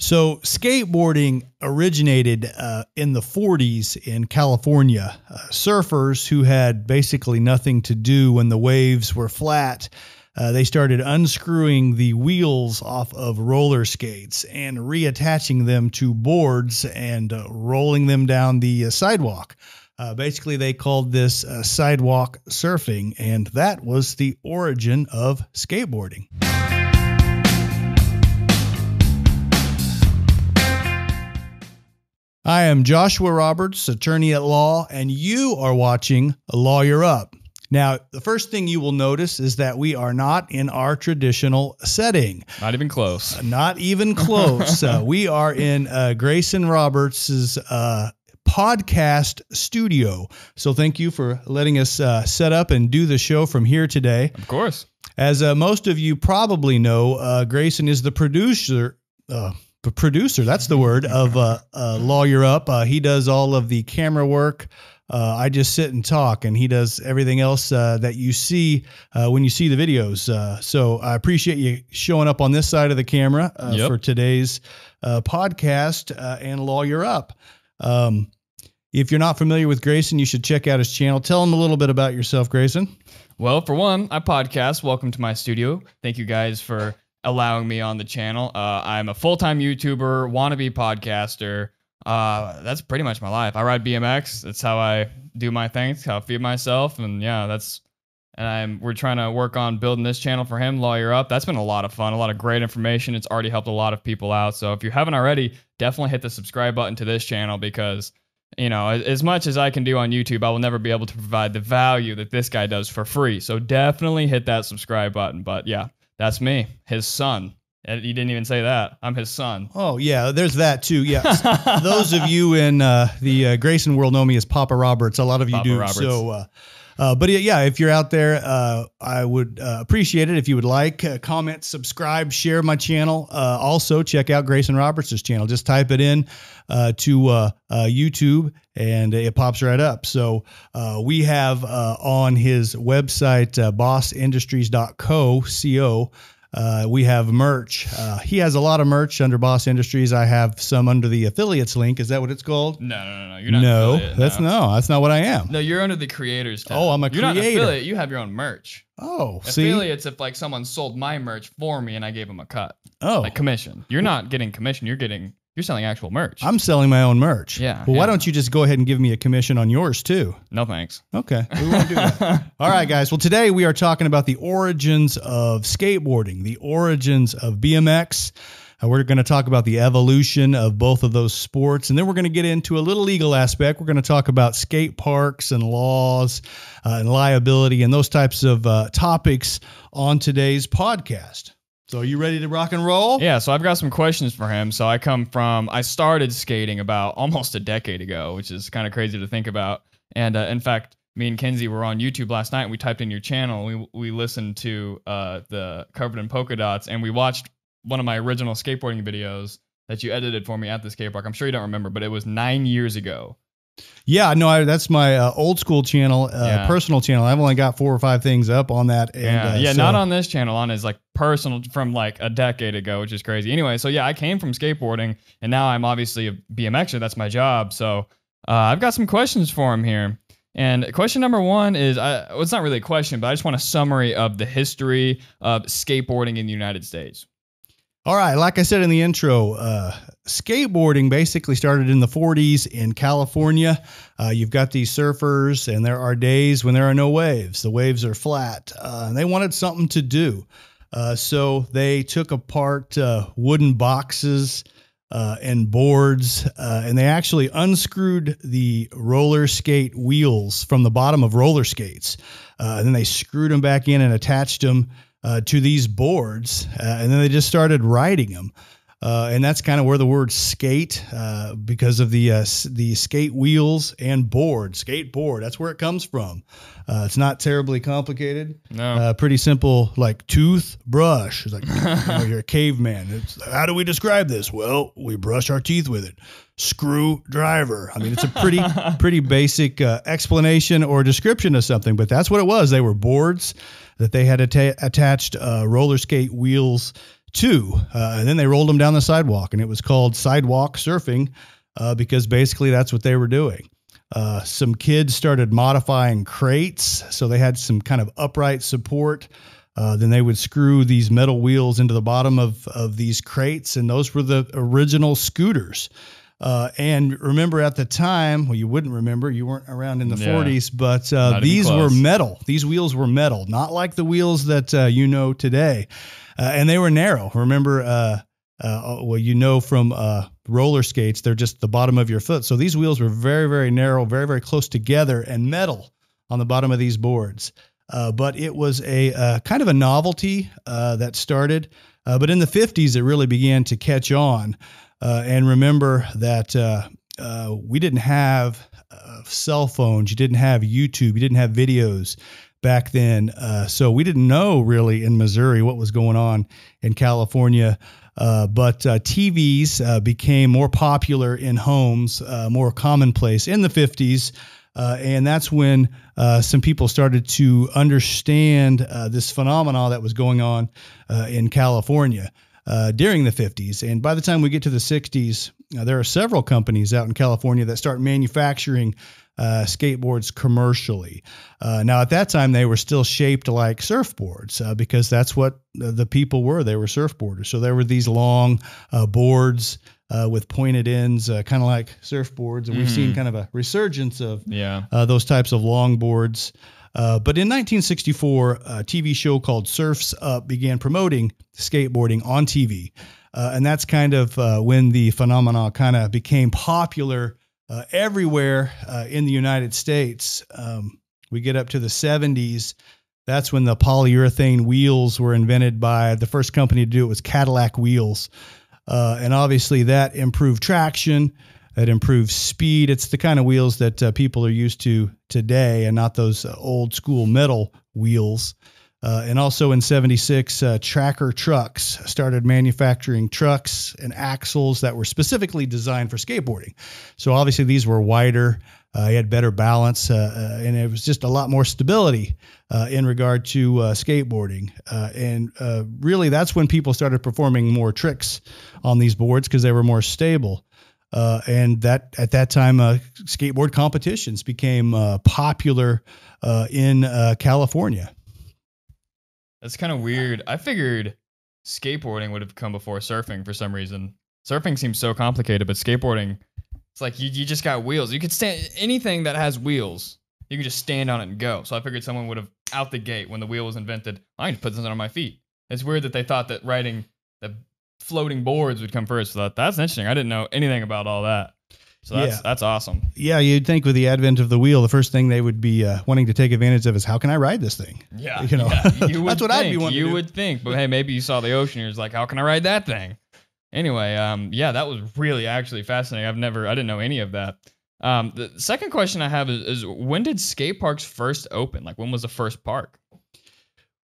So, skateboarding originated uh, in the 40s in California. Uh, surfers who had basically nothing to do when the waves were flat, uh, they started unscrewing the wheels off of roller skates and reattaching them to boards and uh, rolling them down the uh, sidewalk. Uh, basically, they called this sidewalk surfing, and that was the origin of skateboarding. I am Joshua Roberts, attorney at law, and you are watching Lawyer Up. Now, the first thing you will notice is that we are not in our traditional setting. Not even close. Uh, not even close. uh, we are in uh, Greyson Roberts's uh, podcast studio. So thank you for letting us uh, set up and do the show from here today. Of course. As uh, most of you probably know, Greyson is the producer producer. That's the word of uh, uh, Lawyer Up. Uh, he does all of the camera work. Uh, I just sit and talk, and he does everything else uh, that you see uh, when you see the videos. so I appreciate you showing up on this side of the camera yep. for today's podcast and Lawyer Up. Um, if you're not familiar with Greyson, you should check out his channel. Tell him a little bit about yourself, Greyson. Well, for one, I podcast. Welcome to my studio. Thank you guys for allowing me on the channel. Uh, I'm a full time YouTuber, wannabe podcaster. Uh, that's pretty much my life. I ride BMX. That's how I do my things, how I feed myself, and yeah, that's. And I'm we're trying to work on building this channel for him, Lawyer Up. That's been a lot of fun, a lot of great information. It's already helped a lot of people out. So if you haven't already, definitely hit the subscribe button to this channel because you know, as much as I can do on YouTube, I will never be able to provide the value that this guy does for free. So definitely hit that subscribe button. But yeah, that's me, his son. And he didn't even say that. I'm his son. Oh yeah, there's that too. Yeah, those of you in uh, the uh, Greyson world know me as Papa Roberts. A lot of you Papa do. Roberts. So. Uh, uh, but yeah, if you're out there, uh, I would uh, appreciate it if you would like, uh, comment, subscribe, share my channel. Uh, also, check out Greyson Roberts' channel. Just type it in uh, to YouTube and it pops right up. So we have on his website, bossindustries.co, co, uh, we have merch. Uh, he has a lot of merch under Boss Industries. I have some under the affiliates link. Is that what it's called? No, no, no, no. You're not. No, that's no. no. that's not what I am. No, you're under the creators. Tab. Oh, I'm a you're creator. You're not affiliate. You have your own merch. Oh, affiliates. See? If like someone sold my merch for me and I gave them a cut. Oh, like commission. You're not getting commission. You're getting you're selling actual merch. I'm selling my own merch. Yeah. Well, yeah. why don't you just go ahead and give me a commission on yours too? No thanks. Okay. We won't do that. All right, guys. Well, today we are talking about the origins of skateboarding, the origins of BMX. Uh, we're going to talk about the evolution of both of those sports, and then we're going to get into a little legal aspect. We're going to talk about skate parks and laws uh, and liability and those types of uh, topics on today's podcast. So are you ready to rock and roll? Yeah, so I've got some questions for him. So I come from I started skating about almost a decade ago, which is kind of crazy to think about. And uh, in fact, me and Kenzie were on YouTube last night and we typed in your channel. We we listened to uh, the covered in polka dots and we watched one of my original skateboarding videos that you edited for me at the skate park. I'm sure you don't remember, but it was 9 years ago. Yeah, no, I, that's my uh, old school channel, uh, yeah. personal channel. I've only got four or five things up on that. And, yeah, uh, yeah, so. not on this channel. On his like personal from like a decade ago, which is crazy. Anyway, so yeah, I came from skateboarding, and now I'm obviously a BMXer. That's my job. So uh, I've got some questions for him here. And question number one is, I, well, it's not really a question, but I just want a summary of the history of skateboarding in the United States. All right, like I said in the intro, uh, skateboarding basically started in the 40s in California. Uh, you've got these surfers, and there are days when there are no waves. The waves are flat, uh, and they wanted something to do. Uh, so they took apart uh, wooden boxes uh, and boards, and they actually unscrewed the roller skate wheels from the bottom of roller skates. and then they screwed them back in and attached them uh, to these boards, uh, and then they just started riding them. Uh, and that's kind of where the word skate, uh, because of the uh, the skate wheels and board, skateboard. That's where it comes from. Uh, it's not terribly complicated. No, pretty simple. Like toothbrush. It's like you know, you're a caveman. It's, how do we describe this? Well, we brush our teeth with it. Screwdriver. I mean, it's a pretty pretty basic explanation or description of something, but that's what it was. They were boards that they had atta- attached uh, roller skate wheels to. uh, and then they rolled them down the sidewalk, and it was called sidewalk surfing uh, because basically that's what they were doing. Uh, some kids started modifying crates, so they had some kind of upright support. Uh, then they would screw these metal wheels into the bottom of, of these crates, and those were the original scooters. Uh, and remember at the time, well, you wouldn't remember, you weren't around in the Yeah. 40s, but uh, these were metal. These wheels were metal, not like the wheels that uh, you know today. Uh, and they were narrow. Remember, uh, uh, well, you know from uh, roller skates, they're just the bottom of your foot. So these wheels were very, very narrow, very, very close together, and metal on the bottom of these boards. Uh, but it was a uh, kind of a novelty uh, that started. Uh, but in the 50s, it really began to catch on. Uh, and remember that uh, uh, we didn't have cell phones, you didn't have YouTube, you didn't have videos back then. Uh, so we didn't know really in Missouri what was going on in California. Uh, but uh, TVs became more popular in homes, more commonplace in the 50s. Uh, and that's when some people started to understand this phenomena that was going on in California uh, during the 50s. And by the time we get to the 60s, uh, there are several companies out in California that start manufacturing uh, skateboards commercially. Uh, now, at that time, they were still shaped like surfboards uh, because that's what the people were. They were surfboarders. So there were these long uh, boards uh, with pointed ends, uh, kind of like surfboards. And we've seen Mhm. kind of a resurgence of Yeah. uh, those types of long boards. Uh, but in 1964, a TV show called Surfs Up began promoting skateboarding on TV. Uh, and that's kind of uh, when the phenomena kind of became popular uh, everywhere uh, in the United States. Um, we get up to the 70s. That's when the polyurethane wheels were invented by the first company to do it was Cadillac Wheels. And obviously that improved traction, it improved speed. It's the kind of wheels that uh, people are used to today and not those old school metal wheels. Uh, and also in 76, uh, Tracker Trucks started manufacturing trucks and axles that were specifically designed for skateboarding. So obviously these were wider, uh, had better balance, uh, uh, and it was just a lot more stability uh, in regard to uh, skateboarding. And really, that's when people started performing more tricks on these boards because they were more stable. Uh, and that at that time, uh, skateboard competitions became uh, popular uh, in uh, California. That's kind of weird. I figured skateboarding would have come before surfing for some reason. Surfing seems so complicated, but skateboarding, it's like you, you just got wheels. You could stand anything that has wheels. You could just stand on it and go. So I figured someone would have out the gate when the wheel was invented. I can just put something on my feet. It's weird that they thought that riding the floating boards would come first. So that, that's interesting. I didn't know anything about all that. So that's Yeah. that's awesome. Yeah, you'd think with the advent of the wheel, the first thing they would be uh, wanting to take advantage of is how can I ride this thing? Yeah, You know, yeah, you that's what I'd be think, wanting to You would think, but hey, maybe you saw the ocean. You're just like, how can I ride that thing? Anyway, um, yeah, that was really actually fascinating. I've never, I didn't know any of that. Um, the second question I have is, is when did skate parks first open? Like, when was the first park?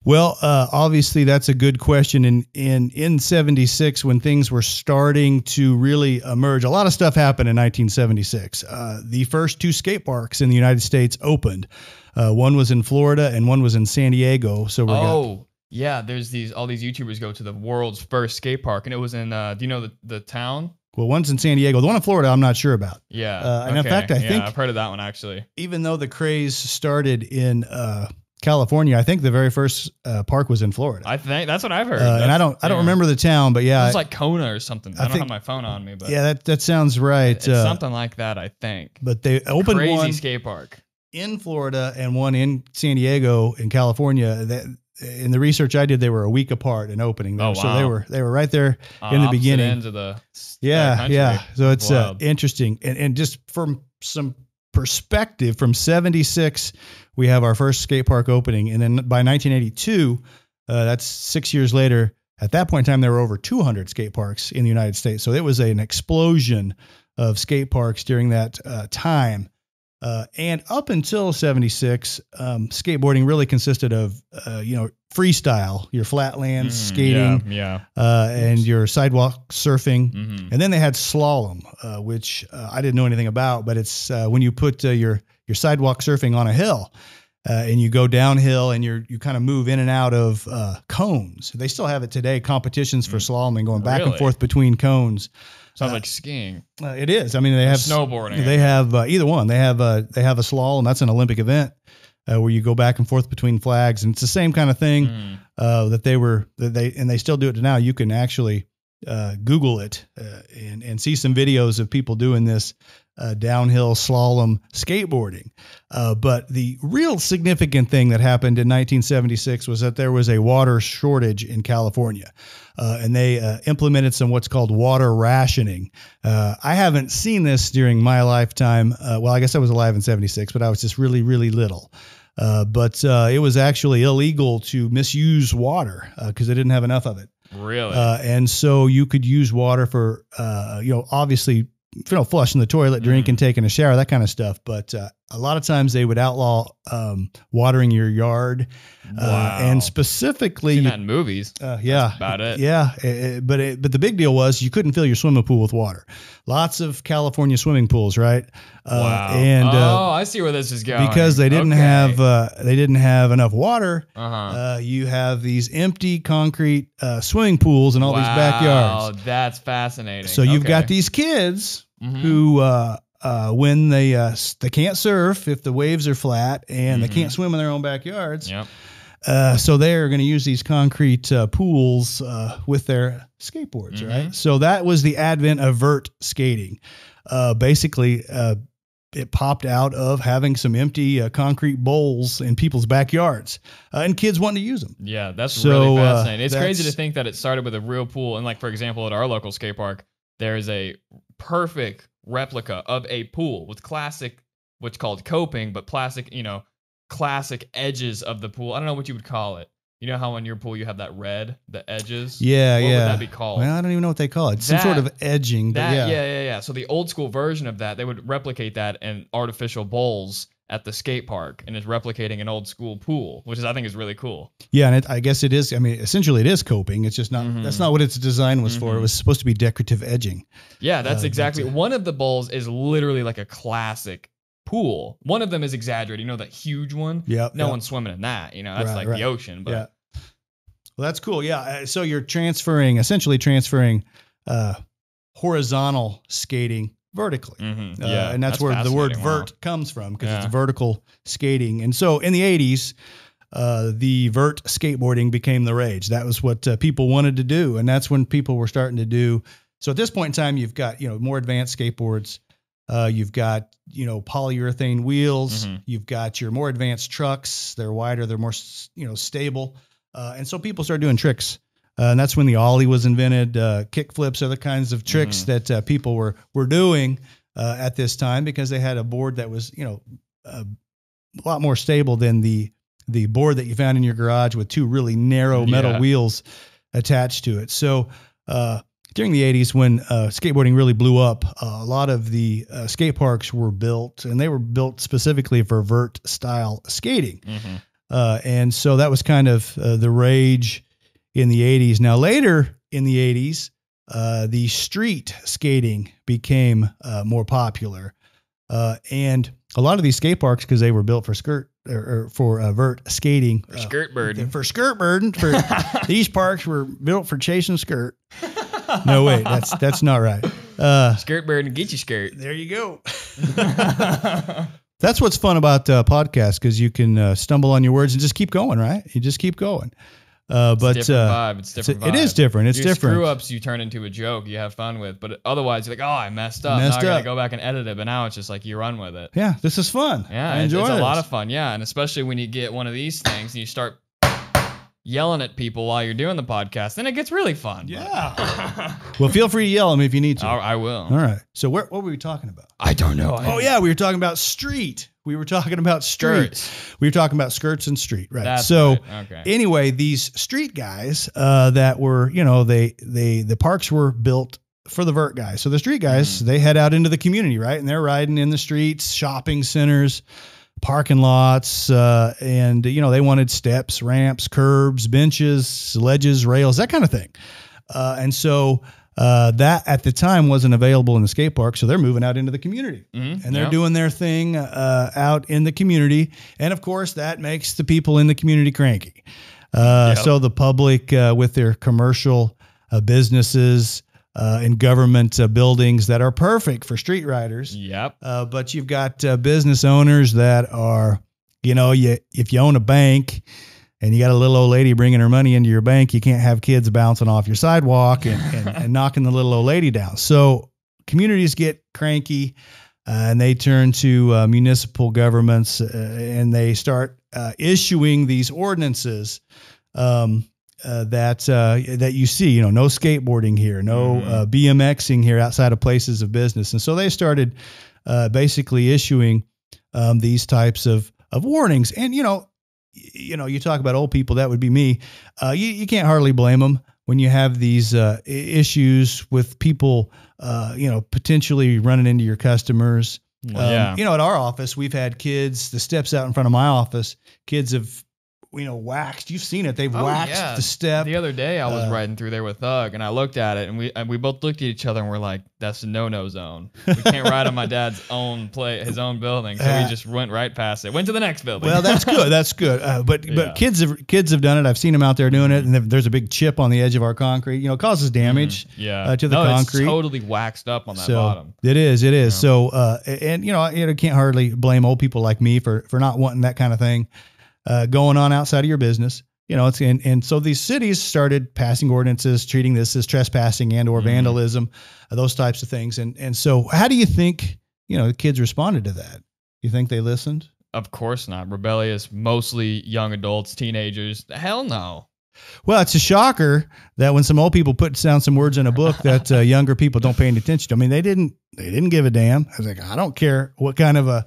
Well, uh, obviously that's a good question. In in in '76, when things were starting to really emerge, a lot of stuff happened in 1976. Uh, the first two skate parks in the United States opened. Uh, one was in Florida and one was in San Diego. So we're Oh, yeah, there's these all these YouTubers go to the world's first skate park, and it was in. Uh, do you know the the town? well, one's in San Diego. The one in Florida, I'm not sure about. Yeah, Uh, and in fact, I yeah, think- I've heard of that one actually. Even though the craze started in uh, California, I think the very first uh, park was in Florida. I think that's what I've heard. Uh, and I don't I don't yeah. remember the town, but yeah, It's like Kona or something. I, I don't think- have my phone on me, but yeah, that that sounds right. it's uh, something like that. I think. but they opened Crazy one skate park. in Florida and one in San Diego in California. That in the research I did, they were a week apart in opening. Oh, wow. So they were they were right there. on In the beginning. ends of the Yeah, yeah. So it's uh, interesting, and and just from some perspective, from '76, we have our first skate park opening, and then by 1982, uh, that's six years later. At that point in time, there were over 200 skate parks in the United States. So it was an explosion of skate parks during that uh, time. Uh, and up until 76, um, skateboarding really consisted of, uh, you know, freestyle, your flatland Mhm, skating, Yeah. uh, and your sidewalk surfing. yeah. mhm. And then they had slalom, uh, which uh, I didn't know anything about, but it's uh, when you put uh, your your sidewalk surfing on a hill. uh, and you go downhill and you're you kind of move in and out of uh, cones. They still have it today. Competitions for slalom and going back and Mm. Forth between cones. Sounds Uh, like skiing, Uh, it is. I mean, they have snowboarding. They have uh, either one. They have uh, they have a slalom. And that's an Olympic event uh, where you go back and forth between flags, and it's the same kind of thing Mm. uh, that they were that they and they still do it to now. You can actually uh, Google it uh, and and see some videos of people doing this uh, downhill slalom skateboarding. Uh, but the real significant thing that happened in 1976 was that there was a water shortage in California, uh, and they uh, implemented some what's called water rationing. Uh, I haven't seen this during my lifetime. Uh, well, I guess I was alive in '76, but I was just really, really little. Uh, but uh, it was actually illegal to misuse water because they didn't have enough of it. Really? Uh, and so you could use water for, uh, you know, obviously, you know, flushing the toilet, drinking, taking a shower, that kind of stuff. But uh, a lot of times they would outlaw um, watering your yard. Uh, and specifically, you- in movies. uh, yeah, about it. Yeah, eh, eh, but it, but the big deal was you couldn't fill your swimming pool with water. Lots of California swimming pools, right? Uh, wow. And uh, oh, I see where this is going. because they didn't Okay. have uh, they didn't have enough water, Uh-huh. uh, you have these empty concrete uh, swimming pools in all these Wow, backyards. That's fascinating. So you've got these kids Mhm. who, uh, uh, when they uh, they can't surf if the waves are flat, and they Mhm. can't swim in their own backyards. Yep. Uh, so they're going to use these concrete uh, pools uh, with their skateboards, Mhm. right? So that was the advent of vert skating. Uh, basically, uh, it popped out of having some empty uh, concrete bowls in people's backyards, uh, and kids wanting to use them. Yeah, that's So, really fascinating. it's crazy to think that it started with a real pool. And like for example, at our local skate park, there is a perfect replica of a pool with classic what's called coping, but plastic, you know, classic edges of the pool. I don't know what you would call it. You know how in your pool you have that red, the edges? Yeah, What yeah. would that be called? Well, I don't even know what they call it. Some sort of edging, That yeah. yeah. yeah, yeah, So the old school version of that, they would replicate that in artificial bowls at the skate park, and is replicating an old school pool, which is I think is really cool. Yeah, and it, I guess it is. I mean, essentially, it is coping. It's just not. Mhm. That's not what its design was for. It Mhm. was supposed to be decorative edging. Yeah, that's Uh, exactly uh, one of the bowls is literally like a classic pool. One of them is exaggerated. You know that huge one. Yeah. No yeah. one's swimming in that. You know that's Right, like right. the ocean. But Yeah. Well, that's cool. Yeah. uh, So you're transferring, essentially transferring uh, horizontal skating vertically. Mhm, Uh, yeah, and that's, where the word fascinating. Wow. vert comes from because Yeah. it's vertical skating. And so in the 80s, uh, the vert skateboarding became the rage. That was what uh, people wanted to do. And that's when people were starting to do. So at this point in time, you've got, you know, more advanced skateboards. Uh, you've got, you know, polyurethane wheels. Mhm. You've got your more advanced trucks. They're wider. They're more, you know, stable. Uh, and so people started doing tricks. Uh, and that's when the ollie was invented. Uh, kick flips are the kinds of tricks Mhm. that uh, people were were doing uh, at this time because they had a board that was, you know, a lot more stable than the the board that you found in your garage with two really narrow metal Yeah. wheels attached to it. So uh, during the 80s, when uh, skateboarding really blew up, uh, a lot of the uh, skate parks were built, and they were built specifically for vert style skating. Mhm. Uh, and so that was kind of uh, the rage in the 80s. Now, later in the 80s, uh, the street skating became uh, more popular. Uh, and a lot of these skate parks, because they were built for skirt or, or for uh, vert skating, For skirt burden. for skirt burden, for these parks were built for chasing skirt. No, wait, that's that's not right. Uh, skirt burden. Get your skirt. there you go. That's what's fun about uh, podcasts because you can uh, stumble on your words and just keep going, right? You just keep going. Uh, but different uh, vibe. It's it's- different. it is vibe. different. It's Your different. Screw ups you turn into a joke. You have fun with, but otherwise you're like, oh, I messed up. Messed now I gotta up. go back and edit it. But now it's just like you run with it. Yeah, this is fun. Yeah, I it's, enjoy it's a lot of fun. Yeah, and especially when you get one of these things and you start yelling at people while you're doing the podcast, then it gets really fun. Yeah. well, feel free to yell at me if you need to. I, I will. All right. So where, what were we talking about? I don't know. Oh yeah, we were talking about street. We were talking about street. skirts. We were talking about skirts and street, right? That's so right. okay. anyway, these street guys uh, that were, you know, they they the parks were built for the vert guys. So the street guys, Mm-hmm. they head out into the community, right? And they're riding in the streets, shopping centers, parking lots, uh, and you know they wanted steps, ramps, curbs, benches, ledges, rails, that kind of thing. Uh, and so uh, that at the time wasn't available in the skate park, so they're moving out into the community Mhm, and they're yeah. doing their thing uh, out in the community, and of course that makes the people in the community cranky. Uh, Yep. So the public, uh, with their commercial uh, businesses uh, and government uh, buildings that are perfect for street riders, Yep. uh, but you've got uh, business owners that are, you know, you if you own a bank and you got a little old lady bringing her money into your bank, you can't have kids bouncing off your sidewalk and, and, and knocking the little old lady down. So communities get cranky uh, and they turn to uh, municipal governments uh, and they start uh, issuing these ordinances. Um, uh, that uh, that you see, you know, no skateboarding here, no Mhm. uh, BMXing here outside of places of business, and so they started uh, basically issuing um, these types of of warnings. And you know, you know, you talk about old people, that would be me. Uh, you you can't hardly blame them when you have these uh, issues with people, uh, you know, potentially running into your customers. Well, Um, yeah. You know, at our office, we've had kids. The steps out in front of my office, kids have, you know, waxed. You've seen it. They've Oh, waxed yeah. the step. The other day, I was Uh, riding through there with Thug, and I looked at it, and we and we both looked at each other, and we're like, "That's a no-no zone. We can't ride on my dad's own play, his own building." So Yeah. we just went right past it. Went to the next building. Well, that's good. That's good. Uh, but Yeah. but kids have kids have done it. I've seen them out there doing it, and there's a big chip on the edge of our concrete. You know, it causes damage. Mhm. Yeah. uh, to the no, concrete. It's totally waxed up on that so bottom. it is. It is. Yeah. So uh, and you know, I can't hardly blame old people like me for for not wanting that kind of thing uh, going on outside of your business. You know, it's and and so these cities started passing ordinances treating this as trespassing and or Mhm. vandalism, uh, those types of things. And and so, how do you think you know the kids responded to that? You think they listened? Of course not. Rebellious, mostly young adults, teenagers. Hell no. Well, it's a shocker that when some old people put down some words in a book that uh, younger people don't pay any attention to. I mean, they didn't they didn't give a damn. I was like, I don't care what kind of a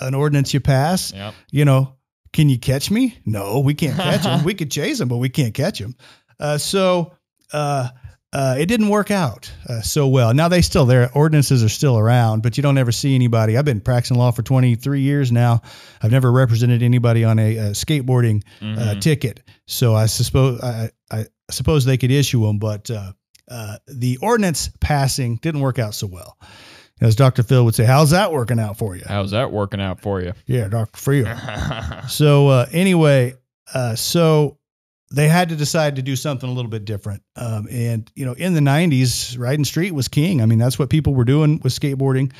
an ordinance you pass. Yep. You know, can you catch me? No, we can't catch them. we could chase them, but we can't catch them. Uh, so uh, uh, it didn't work out uh, so well. Now they still their ordinances are still around, but you don't ever see anybody. I've been practicing law for 23 years now. I've never represented anybody on a, a skateboarding uh, Mhm. ticket. So I suppose I, I suppose they could issue them, but uh, uh, the ordinance passing didn't work out so well. As Dr. Phil would say, "How's that working out for you?" How's that working out for you? Yeah, Dr. Phil. so uh, anyway, uh, so they had to decide to do something a little bit different. Um, and you know, in the '90s, riding street was king. I mean, that's what people were doing with skateboarding.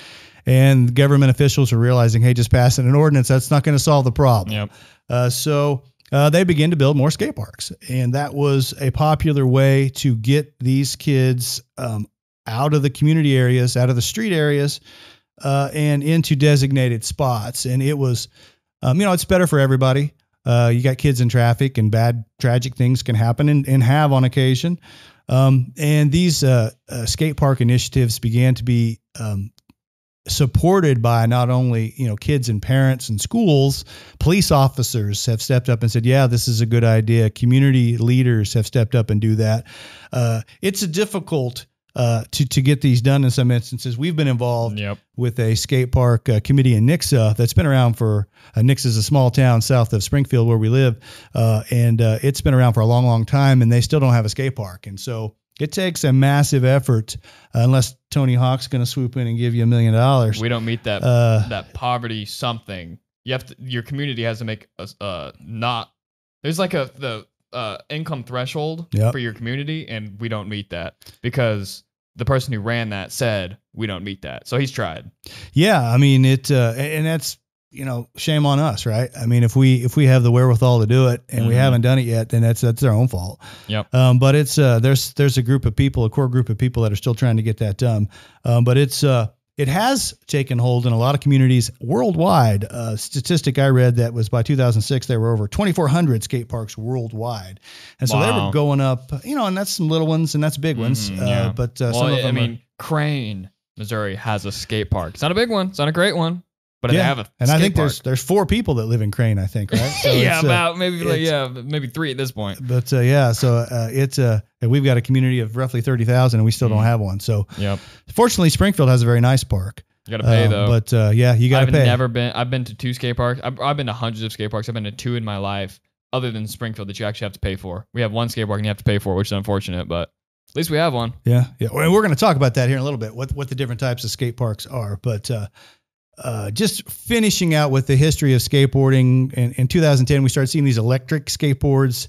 And government officials were realizing, hey, just passing an ordinance that's not going to solve the problem. yep. Uh, so uh, they began to build more skate parks, and that was a popular way to get these kids um, out of the community areas, out of the street areas, uh, and into designated spots. And it was, um, you know, it's better for everybody. Uh, you got kids in traffic, and bad, tragic things can happen and, and have on occasion. Um, and these uh, uh, skate park initiatives began to be um, supported by not only you know kids and parents and schools police officers have stepped up and said yeah this is a good idea community leaders have stepped up and do that uh, it's a difficult uh, to to get these done in some instances we've been involved Yep. with a skate park uh, committee in Nixa that's been around for uh, Nixa is a small town south of Springfield where we live, uh, and uh, it's been around for a long, long time, and they still don't have a skate park, and so it takes a massive effort uh, unless Tony Hawk's going to swoop in and give you a million dollars. We don't meet that Uh, that poverty something. You have to. Your community has to make a uh not. There's like a the uh income threshold Yep. for your community, and we don't meet that because the person who ran that said we don't meet that. So he's tried. Yeah, I mean it, uh, and that's you know shame on us, right? I mean if we if we have the wherewithal to do it and we Mhm. haven't done it yet, then that's that's their own fault. Yep. Um, but it's uh, there's there's a group of people, a core group of people that are still trying to get that done. Um, but it's uh, it has taken hold in a lot of communities worldwide. A statistic I read that was by 2006 there were over 2,400 skate parks worldwide, and so they were Wow. going up. You know, and that's some little ones and that's big ones. Mhm, uh. But uh, well, some of I them are- mean, Crane, Missouri has a skate park. It's not a big one. It's not a great one, but they Yeah, have a. and I think park. there's there's four people that live in Crane. I think right. So yeah, it's, uh, about maybe like, yeah, maybe three at this point. But uh, yeah, so uh, it's uh, we've got a community of roughly thirty thousand, and we still don't Mhm. have one. So Yep. fortunately, Springfield has a very nice park. You gotta pay Uh, though. But uh, yeah, you got to I've pay. never been. I've been to two skate parks. I've, I've been to hundreds of skate parks. I've been to two in my life, other than Springfield, that you actually have to pay for. We have one skate park and you have to pay for, it, which is unfortunate. But At least we have one. Yeah, yeah. And we're going to talk about that here in a little bit. What what the different types of skate parks are, but. Uh, uh, just finishing out with the history of skateboarding. In, in 2010, we started seeing these electric skateboards,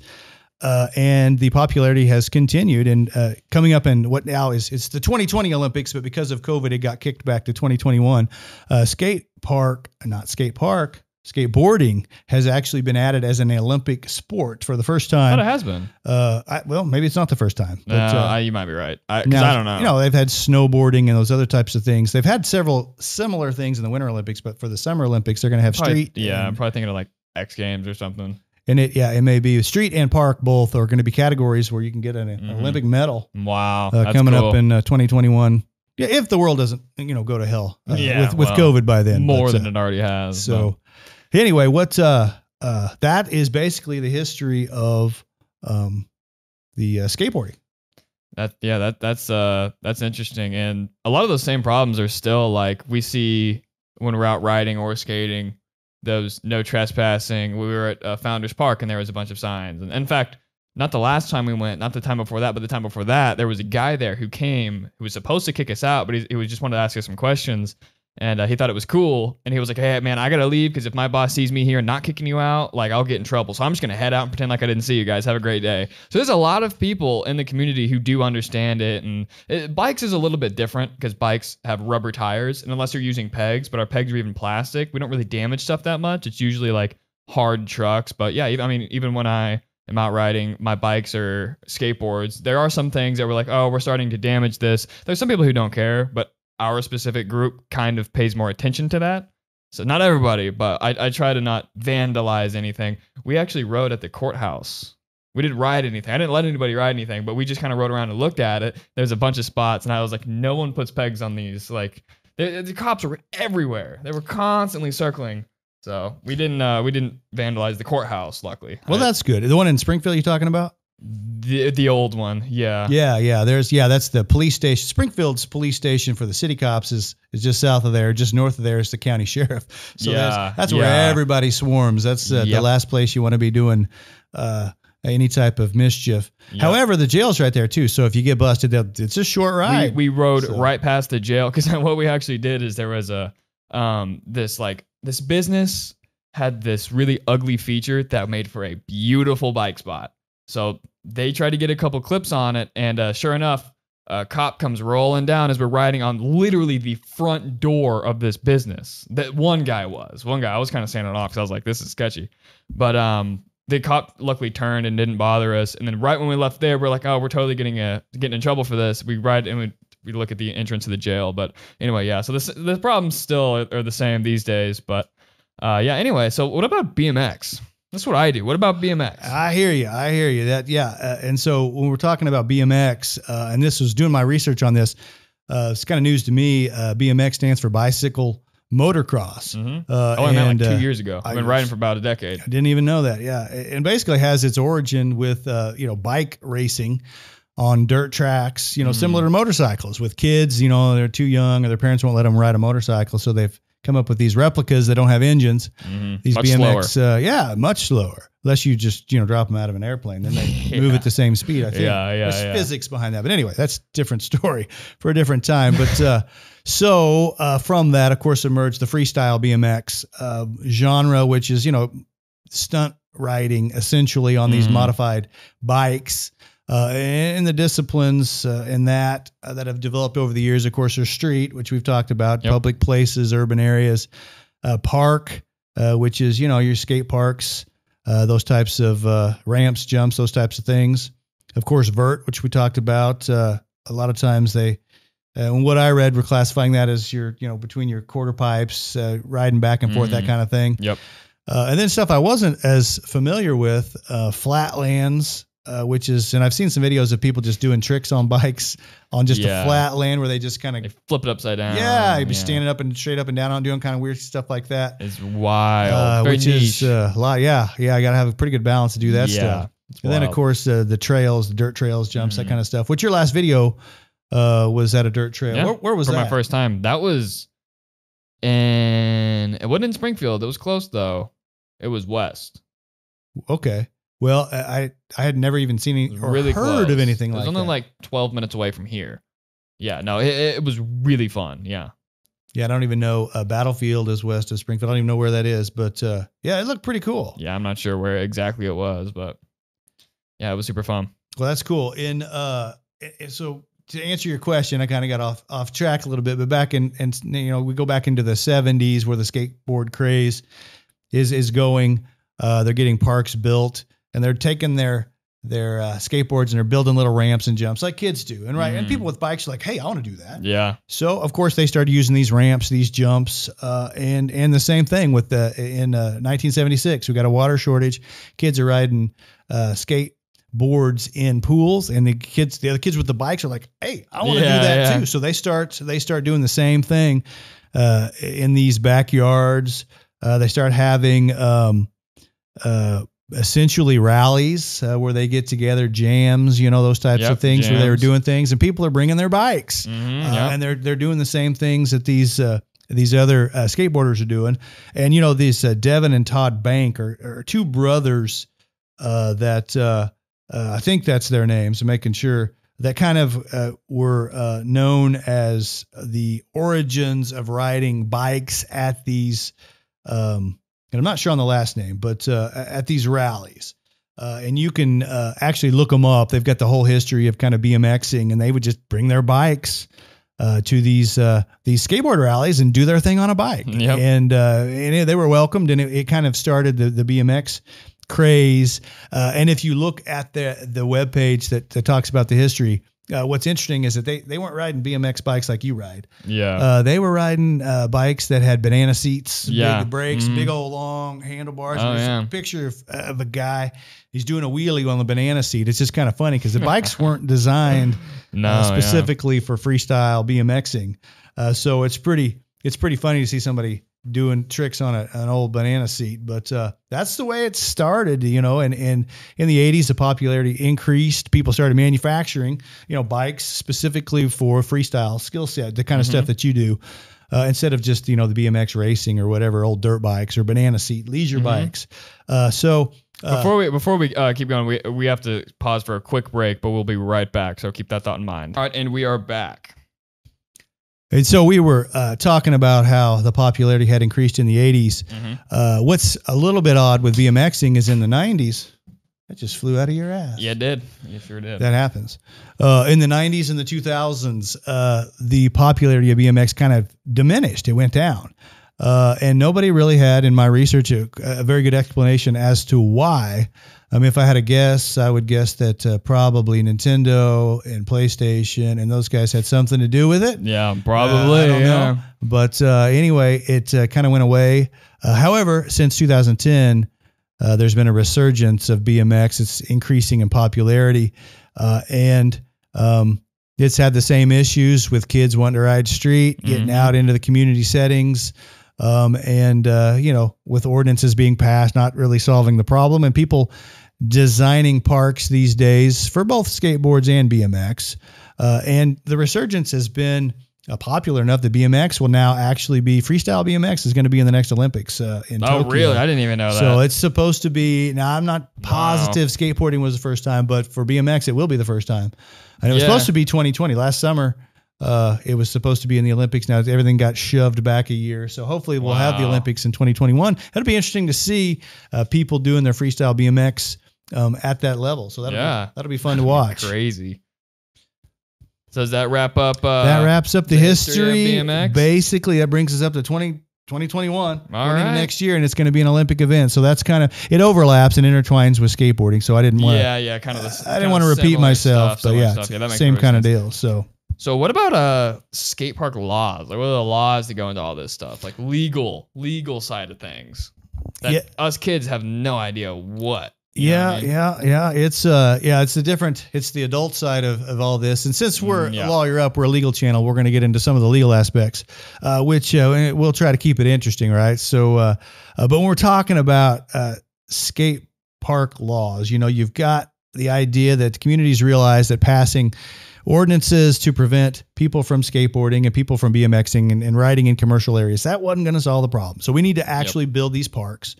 uh, and the popularity has continued. And uh, coming up in what now is it's the 2020 Olympics, but because of COVID, it got kicked back to 2021. Uh, skate park, not skate park, skateboarding has actually been added as an Olympic sport for the first time. thought it has been. Uh, I, well, maybe it's not the first time, No, but uh, I, you might be right. I, now, I don't know. You know, they've had snowboarding and those other types of things. They've had several similar things in the Winter Olympics, but for the Summer Olympics, they're going to have Probably- street. Yeah, I'm probably thinking of like X Games or something. and it yeah, it may be street and park both are going to be categories where you can get an, Mhm. Olympic medal Wow, uh, coming cool. up in uh, 2021. Yeah, if the world doesn't you know go to hell uh, Yeah, with with well, COVID by then, more But, than uh, it already has. so. Anyway, what uh, uh, that is basically the history of um, the uh, skateboarding. That yeah, that that's uh that's interesting. And a lot of those same problems are still like we see when we're out riding or skating. Those no trespassing. We were at uh, Founders Park and there was a bunch of signs. And in fact, not the last time we went, not the time before that, but the time before that, there was a guy there who came who was supposed to kick us out, but he, he was just wanted to ask us some questions. And uh, he thought it was cool. And he was like, hey, man, I got to leave because if my boss sees me here and not kicking you out, like I'll get in trouble. So I'm just going to head out and pretend like I didn't see you guys. Have a great day. So there's a lot of people in the community who do understand it. And it, bikes is a little bit different because bikes have rubber tires. And unless you're using pegs, but our pegs are even plastic, we don't really damage stuff that much. It's usually like hard trucks. But yeah, I mean, even when I am out riding my bikes or skateboards, there are some things that we're like, oh, we're starting to damage this. There's some people who don't care, but our specific group kind of pays more attention to that. So not everybody, but I, I try to not vandalize anything. We actually rode at the courthouse. We didn't ride anything. I didn't let anybody ride anything, but we just kind of rode around and looked at it. There's a bunch of spots, and I was like, no one puts pegs on these. Like the, the cops were everywhere. They were constantly circling. So we didn't uh, we didn't vandalize the courthouse. Luckily, Well, I- that's good. The one in Springfield you're talking about? the the old one. Yeah. Yeah, yeah. There's yeah, that's the police station. Springfield's police station for the city cops is is just south of there. Just north of there is the county sheriff. So Yeah, that's, that's where everybody swarms. That's uh, the last place you want to be doing uh, any type of mischief. Yep. However, the jail's right there too. So if you get busted, it's a short ride. We, we rode So- right past the jail because what we actually did is there was a um this like this business had this really ugly feature that made for a beautiful bike spot. So they tried to get a couple clips on it, and uh, sure enough, a cop comes rolling down as we're riding on literally the front door of this business. That one guy was one guy. I was kind of standing off because I was like, "This is sketchy," but um, the cop luckily turned and didn't bother us. And then right when we left there, we're like, "Oh, we're totally getting a getting in trouble for this." We ride and we we look at the entrance of the jail. But anyway, yeah. So this the problems still are, are the same these days. But uh, yeah. Anyway, so what about BMX? That's what I do. What about BMX? I hear you. I hear you. That yeah. Uh, and so when we're talking about BMX, uh, and this was doing my research on this, uh, it's kind of news to me. Uh, BMX stands for bicycle motocross. mm-hmm. Uh, Oh, I met like two uh, years ago. I've been was- riding for about a decade. I didn't even know that. Yeah, and basically has its origin with uh, you know bike racing on dirt tracks. You know, Mhm. similar to motorcycles with kids. You know, they're too young or their parents won't let them ride a motorcycle, so they've come up with these replicas that don't have engines. Mm-hmm. These Much. BMX, uh, yeah, much slower. Unless you just you know drop them out of an airplane, then they Yeah. move at the same speed. I think. Yeah, yeah, There's yeah. physics behind that, but anyway, that's a different story for a different time. But uh, so uh, from that, of course, emerged the freestyle BMX uh, genre, which is you know stunt riding essentially on these Mhm. modified bikes. Uh, and the disciplines uh, in that uh, that have developed over the years, of course, are street, which we've talked about, Yep. public places, urban areas, uh, park, uh, which is you know your skate parks, uh, those types of uh, ramps, jumps, those types of things. Of course, vert, which we talked about. Uh, a lot of times they, uh, and what I read, we're classifying that as your you know between your quarter pipes, uh, riding back and forth, that Mhm. kind of thing. Yep. Uh, and then stuff I wasn't as familiar with, uh, flatlands, uh, which is, and I've seen some videos of people just doing tricks on bikes on just Yeah. a flat land where they just kind of, flip it upside down. yeah, you'd be standing up and straight up and down on doing kind of weird stuff like that. It's wild. Uh, which niche. is uh, a lot. Yeah, yeah, I got to have a pretty good balance to do that Yeah, stuff. And then of course uh, the trails, the dirt trails, jumps, that Mhm. kind of stuff. Which your last video uh, was at a dirt trail. Yeah, Where, where was for that? my first time. That was in it wasn't in Springfield. It was close though. It was west. Okay. Well, I I had never even seen any, or really heard close. of anything like that. It was like only that. like 12 minutes away from here. Yeah, no, it, it was really fun. Yeah. yeah, I don't even know. Uh, Battlefield is west of Springfield. I don't even know where that is, but uh, yeah, it looked pretty cool. Yeah, I'm not sure where exactly it was, but yeah, it was super fun. Well, that's cool. In uh, so to answer your question, I kind of got off off track a little bit, but back in and you know we go back into the '70s where the skateboard craze is is going. Uh, they're getting parks built, and they're taking their their uh, skateboards and they're building little ramps and jumps like kids do. And right, and Mhm. people with bikes are like, hey, I want to do that. Yeah. So of course they started using these ramps, these jumps, uh, and and the same thing with the in uh, 1976 we got a water shortage. Kids are riding uh, skateboards in pools, and the kids, the other kids with the bikes are like, "Hey, I want to Yeah, do that yeah. too." So they start they start doing the same thing uh, in these backyards. Uh, they start having um, uh, essentially rallies uh, where they get together, jams, you know, those types Yep, of things where they were jams. doing things, and people are bringing their bikes hmm uh, yeah. and they're they're doing the same things that these uh, these other uh, skateboarders are doing. And you know, these uh, Devin and Todd Bank are, are two brothers uh, that uh, uh, I think that's their names. Making sure that kind of uh, were uh, known as the origins of riding bikes at these. Um, and I'm not sure on the last name, but uh, at these rallies. Uh, and you can uh, actually look them up. They've got the whole history of kind of BMXing, and they would just bring their bikes uh, to these uh, these skateboard rallies and do their thing on a bike. Yep. And uh, and it- they were welcomed, and it, it kind of started the the BMX craze. Uh, and if you look at the the web page that, that talks about the history, uh, what's interesting is that they they weren't riding BMX bikes like you ride. Yeah. Uh, they were riding uh, bikes that had banana seats, Yeah. big brakes, Mhm. big old long handlebars. Oh, there's yeah. a picture of, of a guy. He's doing a wheelie on the banana seat. It's just kind of funny because the bikes weren't designed no, uh, yeah. specifically for freestyle BMXing. Uh, so it's pretty it's pretty funny to see somebody doing tricks on a, an old banana seat. But uh, that's the way it started, you know. And, and in the '80s, the popularity increased. People started manufacturing, you know, bikes specifically for freestyle skill set, the kind of stuff that you do. Uh, instead of just you know the BMX racing or whatever old dirt bikes or banana seat leisure Mhm. bikes, uh, so uh, Before we before we uh, keep going, we we have to pause for a quick break, but we'll be right back. So keep that thought in mind. All right, and we are back. And so we were uh, talking about how the popularity had increased in the '80s. Mhm. Uh, what's a little bit odd with BMXing is in the 90s, that just flew out of your ass. Yeah, it did. You sure did. That happens. Uh, in the 90s and the 2000s, uh, the popularity of BMX kind of diminished. It went down. Uh, and nobody really had, in my research, a, a very good explanation as to why. I mean, if I had a guess, I would guess that uh, probably Nintendo and PlayStation and those guys had something to do with it. yeah, Uh, probably. Don't yeah. know. But uh, anyway, it uh, kind of went away. Uh, however, since 2010, uh, there's been a resurgence of BMX. It's increasing in popularity, uh, and um, it's had the same issues with kids wanting to ride street, getting Mhm. out into the community settings, um, and uh, you know, with ordinances being passed, not really solving the problem, and people designing parks these days for both skateboards and BMX. Uh, and the resurgence has been uh, popular enough that BMX will now actually be freestyle BMX is going to be in the next Olympics uh, in Oh, Tokyo. really? I didn't even know that. So it's supposed to be. Now I'm not positive skateboarding was the first time, but for BMX it will be the first time. And it was Yeah. supposed to be 2020 last summer. Uh, it was supposed to be in the Olympics. Now everything got shoved back a year. So hopefully we'll have the Olympics in 2021. It'll be interesting to see uh, people doing their freestyle BMX um, at that level. So that'll Yeah. be, that'll be fun to watch. Crazy. So does that wrap up? Uh, that wraps up the, the history history. of BMX? Basically, that brings us up to 20, 2021 All into right. next year, and it's going to be an Olympic event. So that's kind of it overlaps and intertwines with skateboarding. So I didn't want Yeah, yeah, kind of. The, I didn't want to repeat myself, but yeah, stuff. yeah, same kind of deal. So So what about uh skate park laws? Like what are the laws that go into all this stuff? Like legal, legal side of things. That Yeah. us kids have no idea what. You yeah, I mean? yeah, yeah. It's uh, yeah, it's the different. It's the adult side of, of all this. And since we're Mm, yeah. a lawyer up, we're a legal channel. We're going to get into some of the legal aspects, uh, which uh, we'll try to keep it interesting, right? So, uh, uh, but when we're talking about uh, skate park laws, you know, you've got the idea that communities realize that passing ordinances to prevent people from skateboarding and people from BMXing and, and riding in commercial areas that wasn't going to solve the problem. So we need to actually build these parks.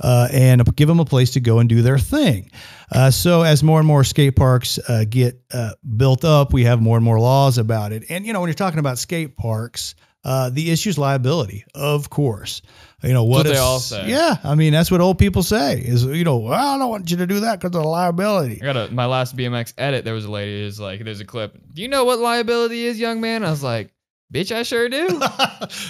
Uh, and give them a place to go and do their thing. Uh, so as more and more skate parks uh, get uh, built up, we have more and more laws about it. And you know, when you're talking about skate parks, uh, the issue is liability, of course. You know what, what they all say. Yeah, I mean that's what old people say is you know well, I don't want you to do that because of the liability. I got a my last BMX edit. There was a lady who's like, there's a clip. Do you know what liability is, young man? I was like, bitch, I sure do.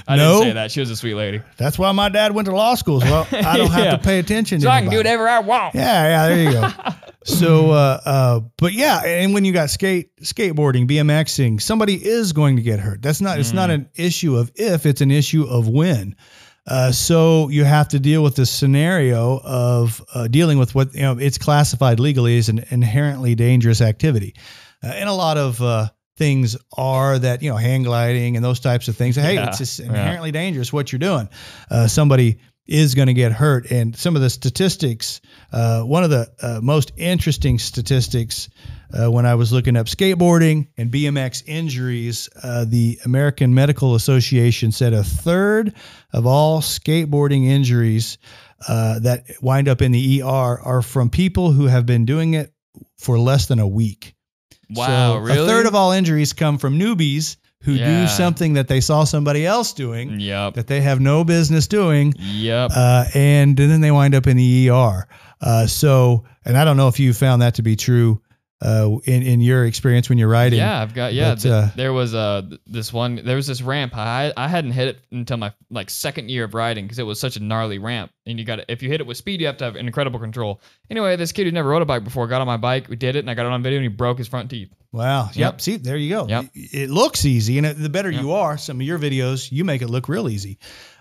I no, didn't say that. She was a sweet lady. that's why my dad went to law school. So I don't have Yeah. to pay attention. So to I can do whatever I want. Yeah, yeah, there you go. so, uh, uh, but yeah, and when you got skate, skateboarding, BMXing, somebody is going to get hurt. That's not. It's not Mm. an issue of if; it's an issue of when. Uh, so you have to deal with this scenario of uh, dealing with what you know. It's classified legally as an inherently dangerous activity, uh, and a lot of uh, things are that you know hang gliding and those types of things. Hey, Yeah, it's just yeah. inherently dangerous what you're doing. Uh, somebody is going to get hurt, and some of the statistics. Uh, one of the uh, most interesting statistics uh, when I was looking up skateboarding and BMX injuries, uh, the American Medical Association said a third of all skateboarding injuries uh, that wind up in the ER are from people who have been doing it for less than a week. Wow, So really? A third of all injuries come from newbies who Yeah. do something that they saw somebody else doing Yep. that they have no business doing Yep. uh, and then they wind up in the ER. Uh, so, and I don't know if you found that to be true uh, in in your experience when you're riding. Yeah, I've got yeah. But, th- uh, there was uh this one. There was this ramp. I I hadn't hit it until my like second year of riding because it was such a gnarly ramp. And you got if you hit it with speed, you have to have incredible control. Anyway, this kid who never rode a bike before got on my bike. We did it, and I got it on video, and he broke his front teeth. Wow. Yep. Yep. See, there you go. Yep. It looks easy, and the better Yep. you are, some of your videos you make it look real easy.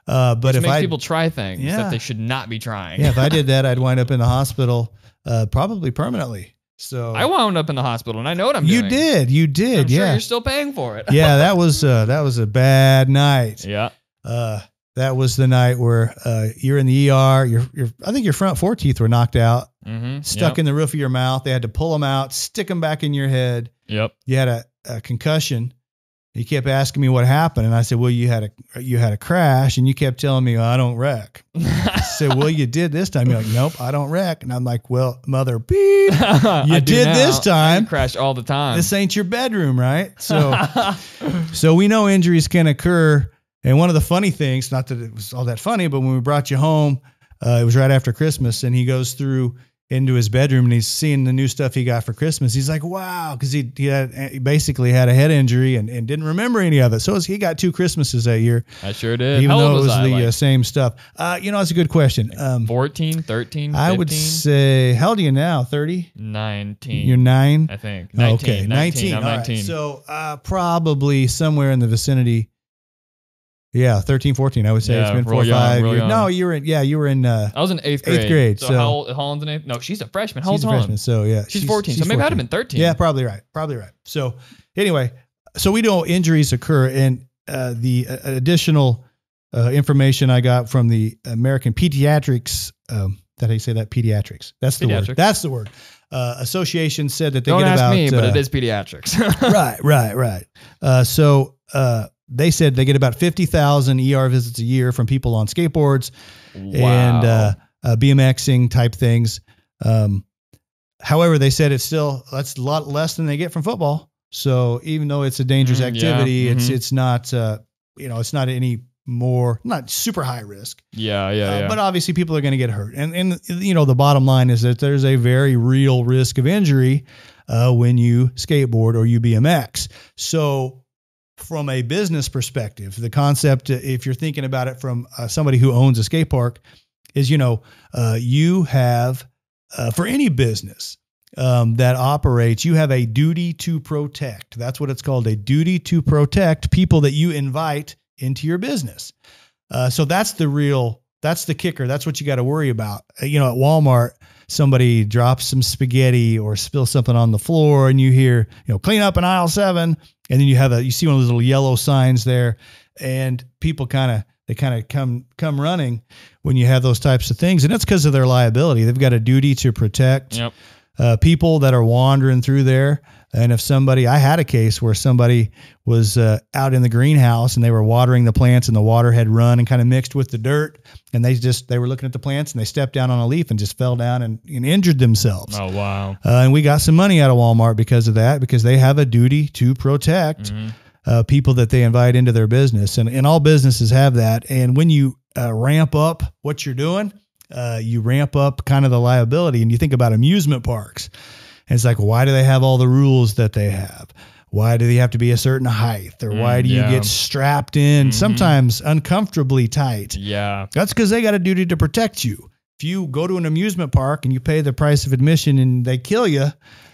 Uh, but Which if makes I people try things Yeah. that they should not be trying. yeah, if I did that, I'd wind up in the hospital, uh, probably permanently. So I wound up in the hospital, and I know what I'm doing. you doing. did, you I'm did, sure yeah, you're still paying for it. yeah. That was uh, that was a bad night. yeah. Uh, that was the night where uh, you're in the ER. Your, your, I think your front four teeth were knocked out, Mm-hmm. stuck in the roof of your mouth. They had to pull them out, stick them back in your head. Yep. You had a, a concussion. You kept asking me what happened, and I said, "Well, you had a you had a crash," and you kept telling me, "I don't wreck." I said, "Well, you did this time." You're like, "Nope, I don't wreck," and I'm like, "Well, mother beep, I do did this now. I time. crash all the time. this ain't your bedroom, right?" So. So we know injuries can occur. And one of the funny things, not that it was all that funny, but when we brought you home, uh, it was right after Christmas, and he goes through into his bedroom and he's seeing the new stuff he got for Christmas. He's like, wow, because he, he, had, he basically had a head injury and, and didn't remember any of it. So he got two Christmases that year, I sure did. even How though it was was the uh, same stuff. Uh, you know, that's a good question. Um, 14, 13, I would say, how old are you now? 30? 19. You're nine? I think. 19, okay, 19. I'm All right. 19. So uh, probably somewhere in the vicinity. Yeah, 13, 14. I would say it's been four young, five years. young. No, you were in. Yeah, you were in. Uh, I was in eighth grade. Eighth grade, So, so- how old Holland's in eighth? No, she's a freshman. How she's a freshman, so yeah, She's, 14. so maybe I'd have been 13. Yeah, probably right. Probably right. So anyway, so we know injuries occur, and uh, the uh, additional uh, information I got from the American Pediatrics. Um, that you say that? Pediatrics. That's the word. That's the word. Uh, association said that they Don't get ask about. me, but uh, it is pediatrics. right, right, right. Uh, so uh, they said they get about 50,000 ER visits a year from people on skateboards and uh, uh, BMXing type things. Um, however, they said it's still that's a lot less than they get from football. So even though it's a dangerous Mm, yeah, activity, it's mhm. it's not uh, you know it's not any more not super high risk. yeah, yeah, Uh, yeah. But obviously, people are going to get hurt, and and you know the bottom line is that there's a very real risk of injury uh, when you skateboard or you BMX. So, from a business perspective, the concept, uh, if you're thinking about it from uh, somebody who owns a skate park, is you know uh, you have uh, for any business. Um, that operates, you have a duty to protect. That's what it's called a duty to protect people that you invite into your business. Uh, so that's the real, that's the kicker. That's what you got to worry about. Uh, You know, at Walmart, somebody drops some spaghetti or spills something on the floor, and you hear, you know, clean up in aisle seven, and then you have a, you see one of those little yellow signs there, and people kind of they kind of come come running when you have those types of things, and that's because of their liability. They've got a duty to protect Yep. Uh, people that are wandering through there. And if somebody, I had a case where somebody was uh, out in the greenhouse and they were watering the plants and the water had run and kind of mixed with the dirt. And they just, they were looking at the plants and they stepped down on a leaf and just fell down and, and injured themselves. Oh wow. Uh, and we got some money out of Walmart because of that, because they have a duty to protect Mhm. uh, people that they invite into their business. And, and all businesses have that. And when you uh, ramp up what you're doing, uh, you ramp up kind of the liability. And you think about amusement parks. And it's like, why do they have all the rules that they have? Why do they have to be a certain height? Or why Mm, do you get strapped in, Mhm. sometimes uncomfortably tight? Yeah. That's because they got a duty to protect you. If you go to an amusement park and you pay the price of admission and they kill you,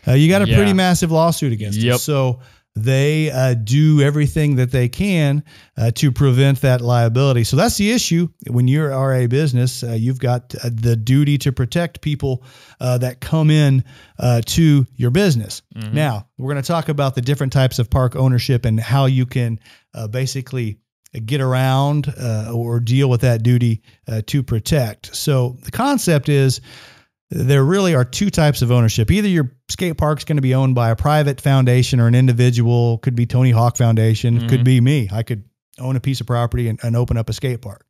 uh, you got a Yeah. pretty massive lawsuit against you. Yep. So they uh, do everything that they can uh, to prevent that liability. So that's the issue. When you are a business, uh, you've got uh, the duty to protect people uh, that come in uh, to your business. Mhm. Now, we're going to talk about the different types of park ownership and how you can uh, basically get around uh, or deal with that duty uh, to protect. So the concept is there really are two types of ownership. Either your skate park's going to be owned by a private foundation or an individual, could be Tony Hawk Foundation, Mhm. could be me. I could own a piece of property and, and open up a skate park.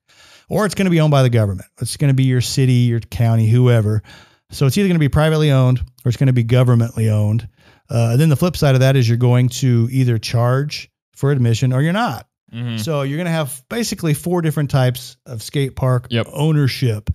Or it's going to be owned by the government. It's going to be your city, your county, whoever. So it's either going to be privately owned or it's going to be governmentally owned. Uh, then the flip side of that is you're going to either charge for admission or you're not. Mhm. So you're going to have basically four different types of skate park Yep. ownership.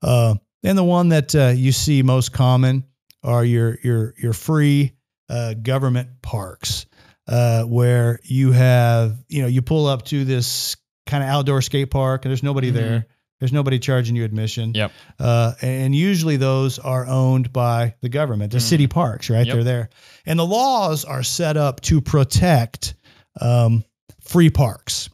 Uh, and the one that uh, you see most common are your your your free uh, government parks, uh, where you have you know you pull up to this kind of outdoor skate park and there's nobody Mhm. there. There's nobody charging you admission. Yep. Uh, and usually those are owned by the government. They're Mhm. city parks, right? Yep. They're there. And the laws are set up to protect um, free parks,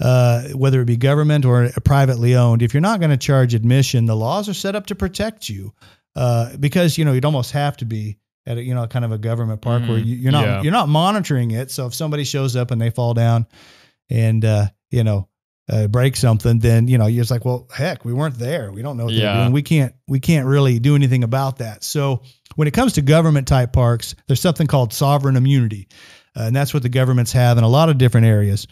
uh, whether it be government or privately owned. If you're not going to charge admission, the laws are set up to protect you uh, because you know you'd almost have to be at a, you know kind of a government park where Mhm. you, you're not Yeah. you're not monitoring it. So if somebody shows up and they fall down and uh, you know uh, break something, then you know you're just like, well, heck, we weren't there. We don't know what they're Yeah. doing. We can't we can't really do anything about that. So when it comes to government type parks, there's something called sovereign immunity, uh, and that's what the governments have in a lot of different areas.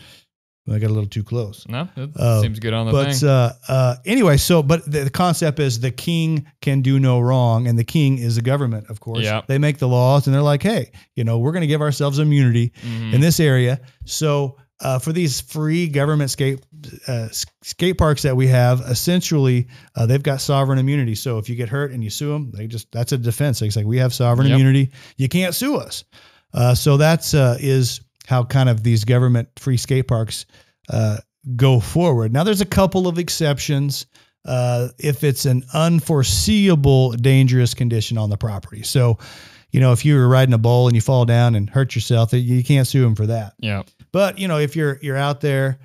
I got a little too close. No, it Uh, seems good on the But thing. uh, uh, anyway, so but the, the concept is the king can do no wrong, and the king is the government, of course. Yeah. They make the laws, and they're like, hey, you know, we're going to give ourselves immunity Mhm. in this area. So uh, for these free government skate uh, skate parks that we have, essentially uh, they've got sovereign immunity. So if you get hurt and you sue them, they just that's a defense. It's like we have sovereign Yep. immunity. You can't sue us. Uh, so that's uh, is how kind of these government free skate parks uh, go forward. Now there's a couple of exceptions. Uh, if it's an unforeseeable dangerous condition on the property. So, you know, if you were riding a bowl and you fall down and hurt yourself, you can't sue them for that. yeah. But you know, if you're you're out there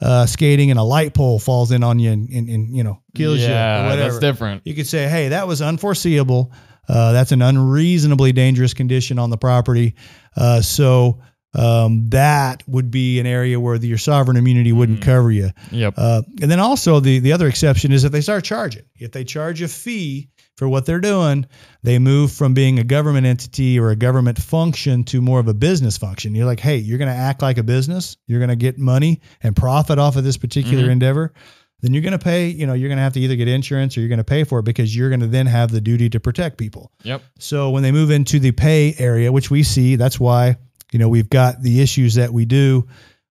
uh, skating and a light pole falls in on you and, and, and you know kills you or yeah, whatever, that's different. you could say, hey, that was unforeseeable. Uh, that's an unreasonably dangerous condition on the property. Uh, so um, that would be an area where the, your sovereign immunity wouldn't Mhm. cover you. Yep. Uh, and then also the the other exception is if they start charging. If they charge a fee for what they're doing, they move from being a government entity or a government function to more of a business function. You're like, hey, you're going to act like a business. You're going to get money and profit off of this particular Mhm. endeavor. Then you're going to pay. You know, you're going to have to either get insurance or you're going to pay for it because you're going to then have the duty to protect people. Yep. So when they move into the pay area, which we see, that's why you know we've got the issues that we do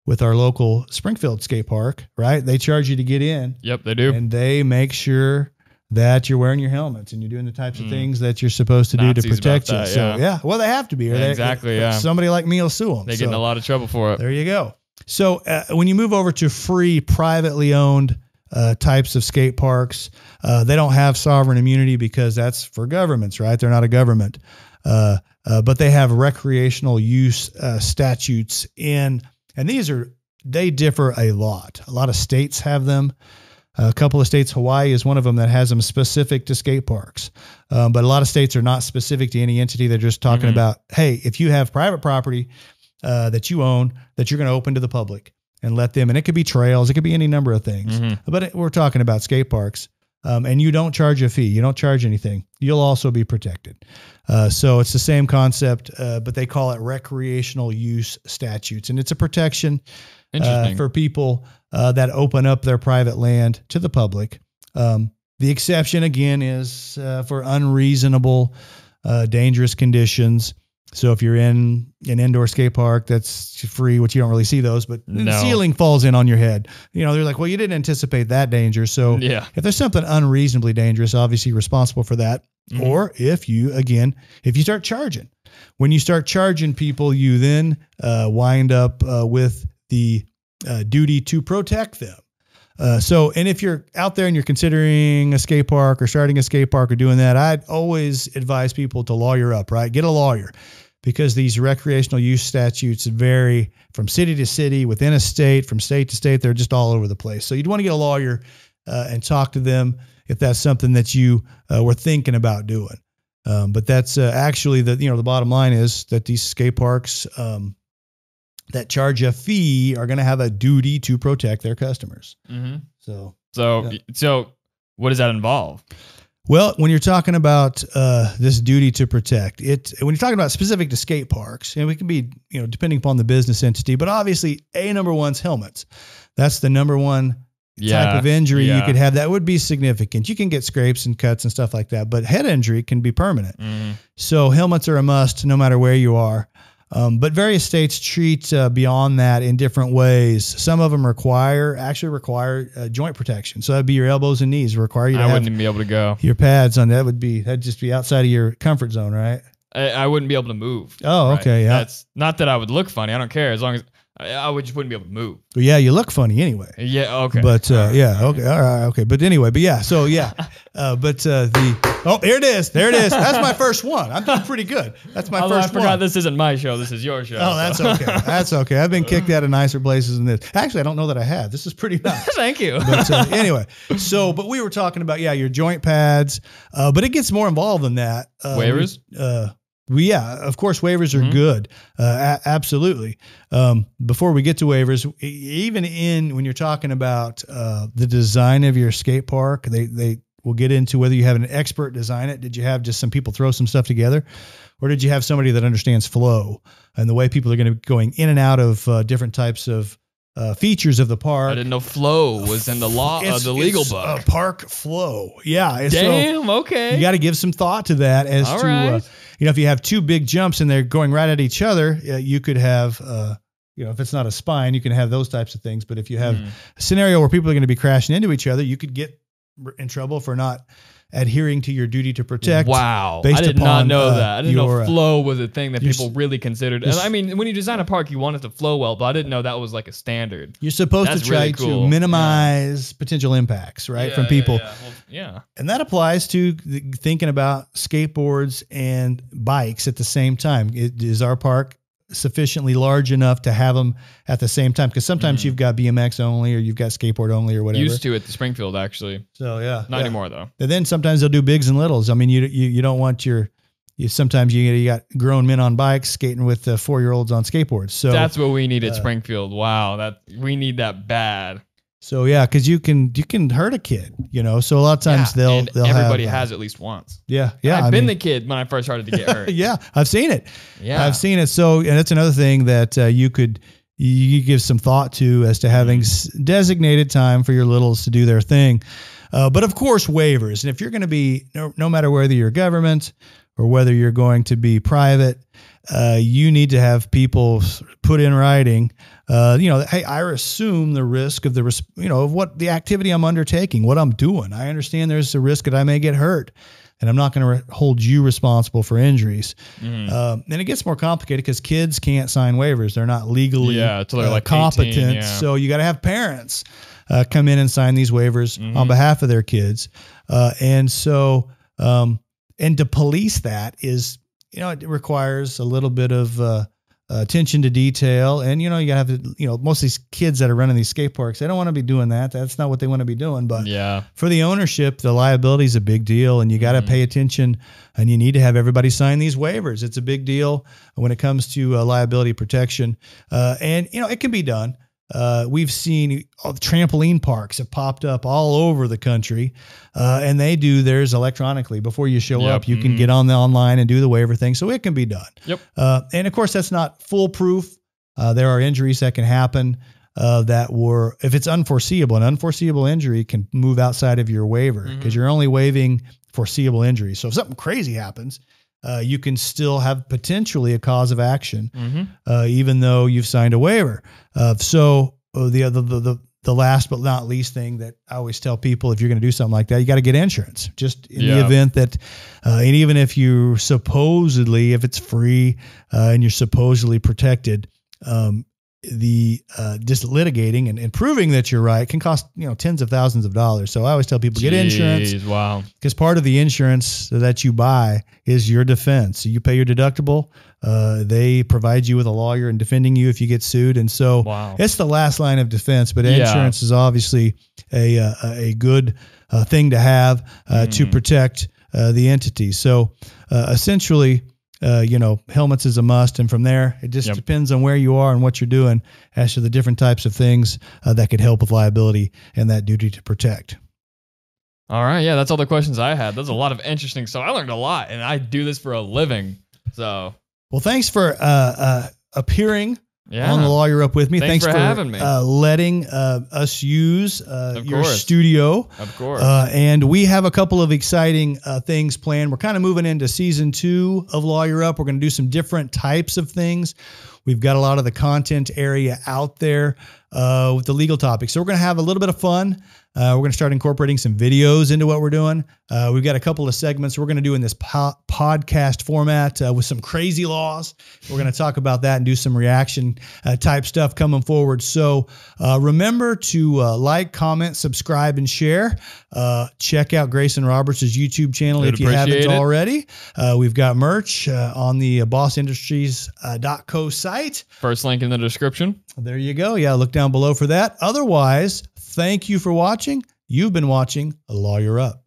with our local Springfield skate park, right? They charge you to get in, Yep. They do. and they make sure that you're wearing your helmets and you're doing the types of Mm. things that you're supposed to do to Nazis protect you. that, so yeah. yeah, well they have to be. Or they- Exactly, yeah. Somebody like me will sue them. they get in a lot of trouble for it. There you go. So uh, when you move over to free, privately owned uh, types of skate parks, uh, they don't have sovereign immunity because that's for governments, right? They're not a government, uh, uh, but they have recreational use uh, statutes in, and these are they differ a lot. A lot of states have them. A couple of states, Hawaii is one of them that has them specific to skate parks. Um, but a lot of states are not specific to any entity. They're just talking Mhm. about, hey, if you have private property uh, that you own that you're going to open to the public and let them, and it could be trails, it could be any number of things. Mhm. But it, we're talking about skate parks. Um, and you don't charge a fee, you don't charge anything, you'll also be protected. Uh, so it's the same concept, uh, but they call it recreational use statutes, and it's a protection uh, for people uh, that open up their private land to the public. Um, the exception again is uh, for unreasonable, uh, dangerous conditions. So if you're in an indoor skate park that's free, which you don't really see those, but the ceiling falls in on your head. You know, they're like, well, you didn't anticipate that danger. So yeah. if there's something unreasonably dangerous, obviously you're responsible for that. Mhm. Or if you, again, if you start charging, when you start charging people, you then uh, wind up uh, with the uh, duty to protect them. Uh, so, and if you're out there and you're considering a skate park or starting a skate park or doing that, I'd always advise people to lawyer up, right? Get a lawyer because these recreational use statutes vary from city to city, within a state, from state to state. They're just all over the place. So you'd want to get a lawyer uh, and talk to them if that's something that you uh, were thinking about doing. Um, but that's uh, actually the you know the bottom line is that these skate parks um, that charge a fee are going to have a duty to protect their customers. hmm So So, Yeah. so what does that involve? Well, when you're talking about uh, this duty to protect, it when you're talking about specific to skate parks, and we can be, you know, depending upon the business entity, but obviously, a number one's helmets. That's the number one Yeah. type of injury you could have that would be significant. You can get scrapes and cuts and stuff like that, but head injury can be permanent. Mhm. So helmets are a must no matter where you are. Um, but various states treat uh, beyond that in different ways. Some of them require actually require uh, joint protection. So that'd be your elbows and knees. Require you to I have wouldn't even be able to go. your pads on. That would be that'd just be outside of your comfort zone, right? I, I wouldn't be able to move. Oh, Right. okay, yeah. That's not that I would look funny. I don't care as long as I, I would just wouldn't be able to move. But yeah, you look funny anyway. Yeah. Okay. But uh, yeah, okay, all right, okay. But anyway, but yeah, so yeah, uh, but uh, the oh, there it is, there it is. That's my first one. I'm doing pretty good. That's my Although I first forgot one. this isn't my show. This is your show. Oh, that's so- okay. That's okay. I've been kicked out of nicer places than this. Actually, I don't know that I have. This is pretty nice. Thank you. But uh, anyway, so but we were talking about yeah, your joint pads, uh, but it gets more involved than that. Uh, Waivers? We- uh, yeah, of course, waivers are Mhm. good. Uh, a- absolutely. Um, before we get to waivers, even in when you're talking about uh, the design of your skate park, they they will get into whether you have an expert design it. Did you have just some people throw some stuff together, or did you have somebody that understands flow and the way people are going to be going in and out of uh, different types of uh, features of the park? I didn't know flow was in the law, uh, the legal it's book. A park flow. Yeah. and so Damn. okay. you got to give some thought to that as All to, uh, right. You know, if you have two big jumps and they're going right at each other, uh, you could have, uh, you know, if it's not a spine, you can have those types of things. But if you have Mm. a scenario where people are going to be crashing into each other, you could get in trouble for not adhering to your duty to protect. Wow. based I did not know uh, that. I didn't your, know uh, flow was a thing that people really considered. And I mean, when you design a park, you want it to flow well, but I didn't know that was like a standard. You're supposed That's to try really cool. to minimize potential impacts, right, Yeah, from people. Yeah, Well, yeah. And that applies to thinking about skateboards and bikes at the same time. It, is our park sufficiently large enough to have them at the same time? Because sometimes Mhm. you've got BMX only or you've got skateboard only or whatever. Used to at the Springfield, actually. so yeah, Not yeah. anymore, though. And then sometimes they'll do bigs and littles. I mean, you you, you don't want your you, sometimes you, you got grown men on bikes skating with uh, four year olds on skateboards. So That's what we need at uh, Springfield. Wow. that We need that bad. So yeah, because you can you can hurt a kid, you know. So a lot of times Yeah, they'll they'll everybody have, uh, has at least once. yeah yeah. I've I been mean- the kid when I first started to get hurt. yeah, I've seen it. Yeah. I've seen it. So, and that's another thing that uh, you could you give some thought to as to having s- designated time for your littles to do their thing. Uh, but of course, waivers. And if you're going to be, no, no matter whether you're government or whether you're going to be private, uh, you need to have people put in writing. Uh, you know, hey, I assume the risk of the, res- you know, of what the activity I'm undertaking, what I'm doing. I understand there's a risk that I may get hurt, and I'm not going to re- hold you responsible for injuries. Mhm. Um, and it gets more complicated because kids can't sign waivers; they're not legally Yeah, they're uh, like 18, competent. yeah. So you got to have parents uh, come in and sign these waivers Mhm. on behalf of their kids. Uh, and so, um, and to police that is, you know, it requires a little bit of uh, attention to detail. And you know, you got to have, to, you know, most of these kids that are running these skate parks, they don't want to be doing that. That's not what they want to be doing. But yeah. for the ownership, the liability is a big deal, and you got to Mhm. pay attention, and you need to have everybody sign these waivers. It's a big deal when it comes to uh, liability protection, uh, and you know it can be done. Uh, we've seen all the trampoline parks have popped up all over the country, uh, and they do theirs electronically. Before you show Yep. up, you can Mhm. get on the online and do the waiver thing, so it can be done. Yep. Uh, and of course, that's not foolproof. Uh, there are injuries that can happen uh, that were, if it's unforeseeable, an unforeseeable injury can move outside of your waiver because Mhm. you're only waiving foreseeable injuries. So if something crazy happens, uh, you can still have potentially a cause of action Mm-hmm. uh, even though you've signed a waiver. Uh, so uh, the other the, the the last but not least thing that I always tell people if you're going to do something like that, you got to get insurance. Just in the event that, uh, and even if you supposedly, if it's free uh, and you're supposedly protected, um, the uh, just litigating and, and proving that you're right can cost you know tens of thousands of dollars. So I always tell people get insurance Wow. because part of the insurance that you buy is your defense. So you pay your deductible. Uh, they provide you with a lawyer and defending you if you get sued, and so Wow. it's the last line of defense. But Yeah. insurance is obviously a uh, a good uh, thing to have uh, to Mm. protect uh, the entity. So uh, essentially. Uh, you know, helmets is a must, and from there, it just Yep. depends on where you are and what you're doing as to the different types of things uh, that could help with liability and that duty to protect. All right. Yeah, that's all the questions I had. That's a lot of interesting stuff. I learned a lot, and I do this for a living. So Well, thanks for uh, uh, appearing yeah. on the lawyer up with me. Thanks for having me. Uh, letting uh, us use uh, your course. studio. of course. Uh, and we have a couple of exciting uh, things planned. We're kind of moving into season two of Lawyer Up. We're going to do some different types of things. We've got a lot of the content area out there uh, with the legal topics. So we're going to have a little bit of fun. Uh, we're going to start incorporating some videos into what we're doing. Uh, we've got a couple of segments we're going to do in this po- podcast format uh, with some crazy laws. We're going to talk about that and do some reaction uh, type stuff coming forward. So uh, remember to uh, like, comment, subscribe, and share. Uh, check out Greyson Roberts' YouTube channel Would if you haven't it. already. Uh, we've got merch uh, on the uh, bossindustries.co site. First link in the description. There you go. Yeah, look down below for that. Otherwise, thank you for watching. You've been watching Lawyer Up.